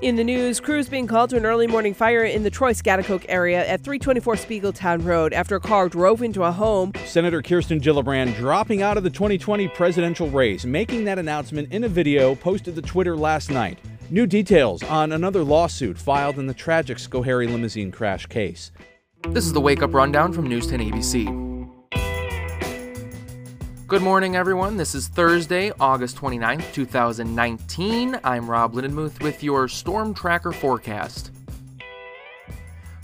In the news, crews being called to an early morning fire in the Troy Schaghticoke area at 324 Spiegeltown Road after a car drove into a home. Senator Kirsten Gillibrand dropping out of the 2020 presidential race, making that announcement in a video posted to Twitter last night. New details on another lawsuit filed in the tragic Schoharie limousine crash case. This is the Wake Up Rundown from News 10 ABC. Good morning, everyone. This is Thursday, August 29th, 2019. I'm Rob Lindenmuth with your Storm Tracker forecast.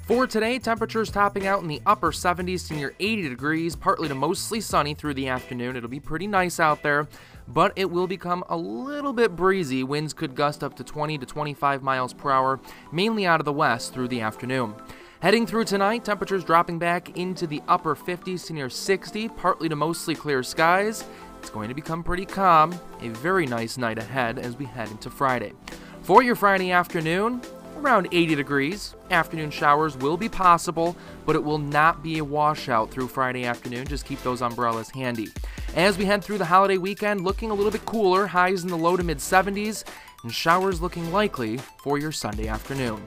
For today, temperatures topping out in the upper 70s to near 80 degrees, partly to mostly sunny through the afternoon. It'll be pretty nice out there, but it will become a little bit breezy. Winds could gust up to 20 to 25 miles per hour, mainly out of the west through the afternoon. Heading through tonight, temperatures dropping back into the upper 50s to near 60, partly to mostly clear skies. It's going to become pretty calm. A very nice night ahead as we head into Friday. For your Friday afternoon, around 80 degrees. Afternoon showers will be possible, but it will not be a washout through Friday afternoon. Just keep those umbrellas handy. As we head through the holiday weekend, looking a little bit cooler, highs in the low to mid 70s, and showers looking likely for your Sunday afternoon.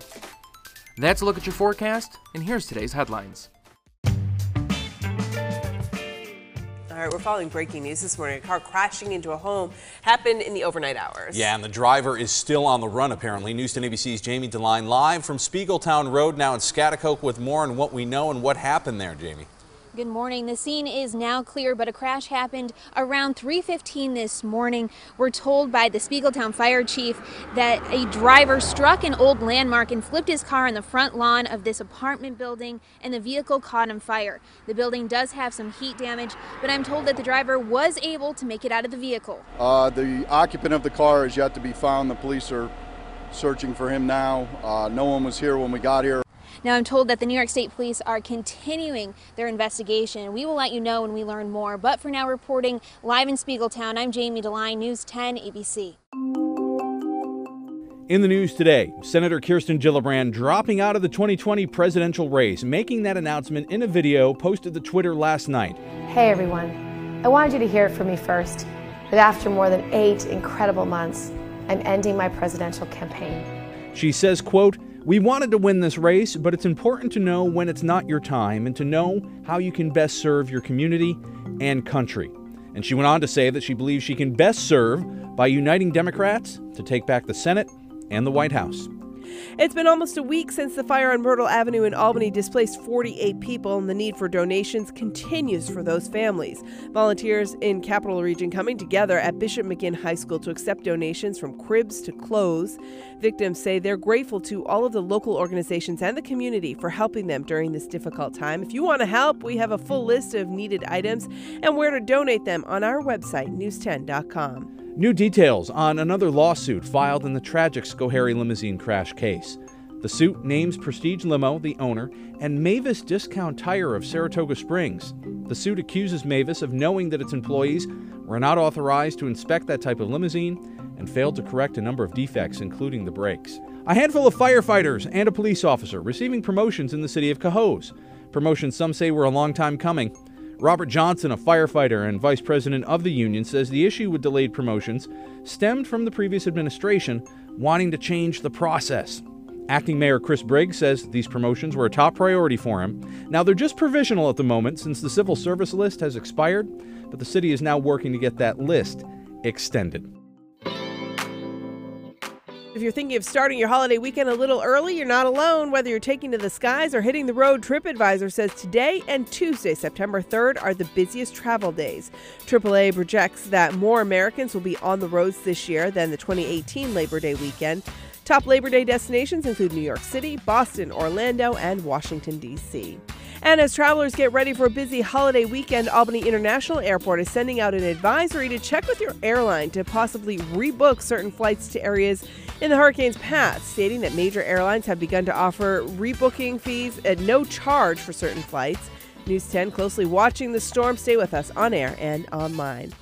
That's a look at your forecast, and here's today's headlines. All right, we're following breaking news this morning. A car crashing into a home happened in the overnight hours. Yeah, and the driver is still on the run, apparently. News 10 ABC's Jamie DeLine live from Spiegeltown Road now in Schaghticoke with more on what we know and what happened there, Jamie. Good morning. The scene is now clear, but a crash happened around 3:15 this morning. We're told by the Spiegeltown fire chief that a driver struck an old landmark and flipped his car on the front lawn of this apartment building, and the vehicle caught on fire. The building does have some heat damage, but I'm told that the driver was able to make it out of the vehicle. Uh, the occupant of the car is yet to be found. The police are searching for him now. Uh, no one was here when we got here. Now, I'm told that the New York State Police are continuing their investigation. We will let you know when we learn more. But for now, reporting live in Spiegeltown, I'm Jamie DeLine, News 10 ABC. In the news today, Senator Kirsten Gillibrand dropping out of the 2020 presidential race, making that announcement in a video posted to Twitter last night. Hey everyone, I wanted you to hear it from me first that after more than eight incredible months, I'm ending my presidential campaign. She says, quote, we wanted to win this race, but it's important to know when it's not your time and to know how you can best serve your community and country. And she went on to say that she believes she can best serve by uniting Democrats to take back the Senate and the White House. It's been almost a week since the fire on Myrtle Avenue in Albany displaced 48 people, and the need for donations continues for those families. Volunteers in Capital Region coming together at Bishop Maginn High School to accept donations from cribs to clothes. Victims say they're grateful to all of the local organizations and the community for helping them during this difficult time. If you want to help, we have a full list of needed items and where to donate them on our website, news10.com. New details on another lawsuit filed in the tragic Schoharie limousine crash case. The suit names Prestige Limo, the owner, and Mavis Discount Tire of Saratoga Springs. The suit accuses Mavis of knowing that its employees were not authorized to inspect that type of limousine and failed to correct a number of defects, including the brakes. A handful of firefighters and a police officer receiving promotions in the city of Cohoes. Promotions some say were a long time coming. Robert Johnson, a firefighter and vice president of the union, says the issue with delayed promotions stemmed from the previous administration wanting to change the process. Acting Mayor Chris Briggs says these promotions were a top priority for him. Now, they're just provisional at the moment since the civil service list has expired, but the city is now working to get that list extended. If you're thinking of starting your holiday weekend a little early, you're not alone. Whether you're taking to the skies or hitting the road, TripAdvisor says today and Tuesday, September 3rd, are the busiest travel days. AAA projects that more Americans will be on the roads this year than the 2018 Labor Day weekend. Top Labor Day destinations include New York City, Boston, Orlando, and Washington, D.C. And as travelers get ready for a busy holiday weekend, Albany International Airport is sending out an advisory to check with your airline to possibly rebook certain flights to areas in the hurricane's path, stating that major airlines have begun to offer rebooking fees at no charge for certain flights. News 10 closely watching the storm. Stay with us on air and online.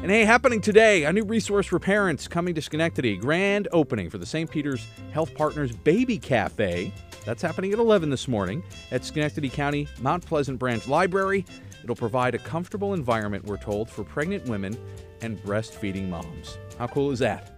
And hey, happening today, a new resource for parents coming to Schenectady. Grand opening for the St. Peter's Health Partners Baby Cafe. That's happening at 11 this morning at Schenectady County Mount Pleasant Branch Library. It'll provide a comfortable environment, we're told, for pregnant women and breastfeeding moms. How cool is that?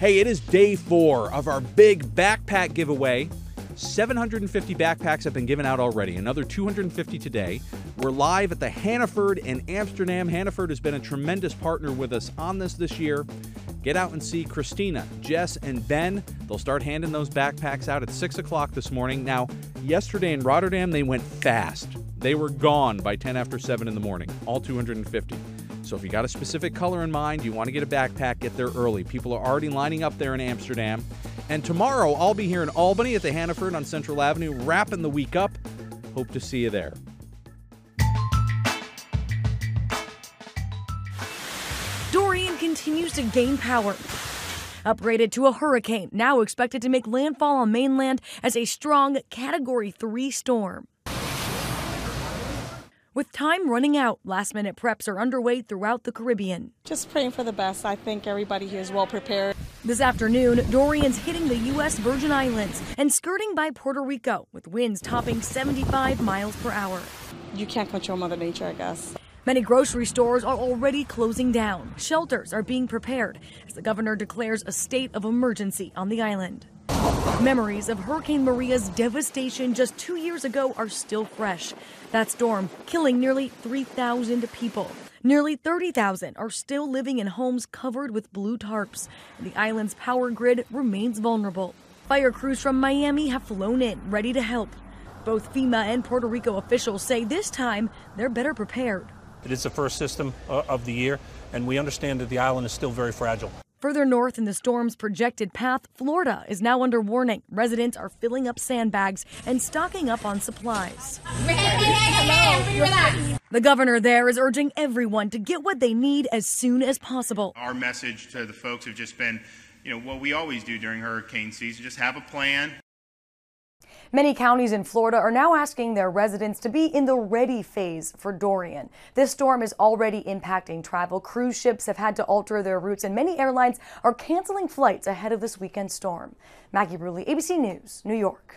Hey, it is day four of our big backpack giveaway. 750 backpacks have been given out already, another 250 today. We're live at the Hannaford in Amsterdam. Hannaford has been a tremendous partner with us on this this year. Get out and see Christina, Jess, and Ben. They'll start handing those backpacks out at 6 o'clock this morning. Now, yesterday in Rotterdam, they went fast. They were gone by 10 after 7 in the morning, all 250. So if you got a specific color in mind, you want to get a backpack, get there early. People are already lining up there in Amsterdam. And tomorrow, I'll be here in Albany at the Hannaford on Central Avenue, wrapping the week up. Hope to see you there. Continues to gain power. Upgraded to a hurricane, now expected to make landfall on mainland as a strong Category 3 storm. With time running out, last minute preps are underway throughout the Caribbean. Just praying for the best. I think everybody here is well prepared. This afternoon, Dorian's hitting the U.S. Virgin Islands and skirting by Puerto Rico with winds topping 75 miles per hour. You can't control Mother Nature, I guess. Many grocery stores are already closing down. Shelters are being prepared as the governor declares a state of emergency on the island. Memories of Hurricane Maria's devastation just two years ago are still fresh. That storm killing nearly 3,000 people. Nearly 30,000 are still living in homes covered with blue tarps. The island's power grid remains vulnerable. Fire crews from Miami have flown in, ready to help. Both FEMA and Puerto Rico officials say this time they're better prepared. It is the first system uh, of the year, and we understand that the island is still very fragile. Further north in the storm's projected path, Florida is now under warning. Residents are filling up sandbags and stocking up on supplies. The governor there is urging everyone to get what they need as soon as possible. Our message to the folks have just been, you know, what we always do during hurricane season, just have a plan. Many counties in Florida are now asking their residents to be in the ready phase for Dorian. This storm is already impacting travel. Cruise ships have had to alter their routes, and many airlines are canceling flights ahead of this weekend storm. Maggie Rulli, ABC News, New York.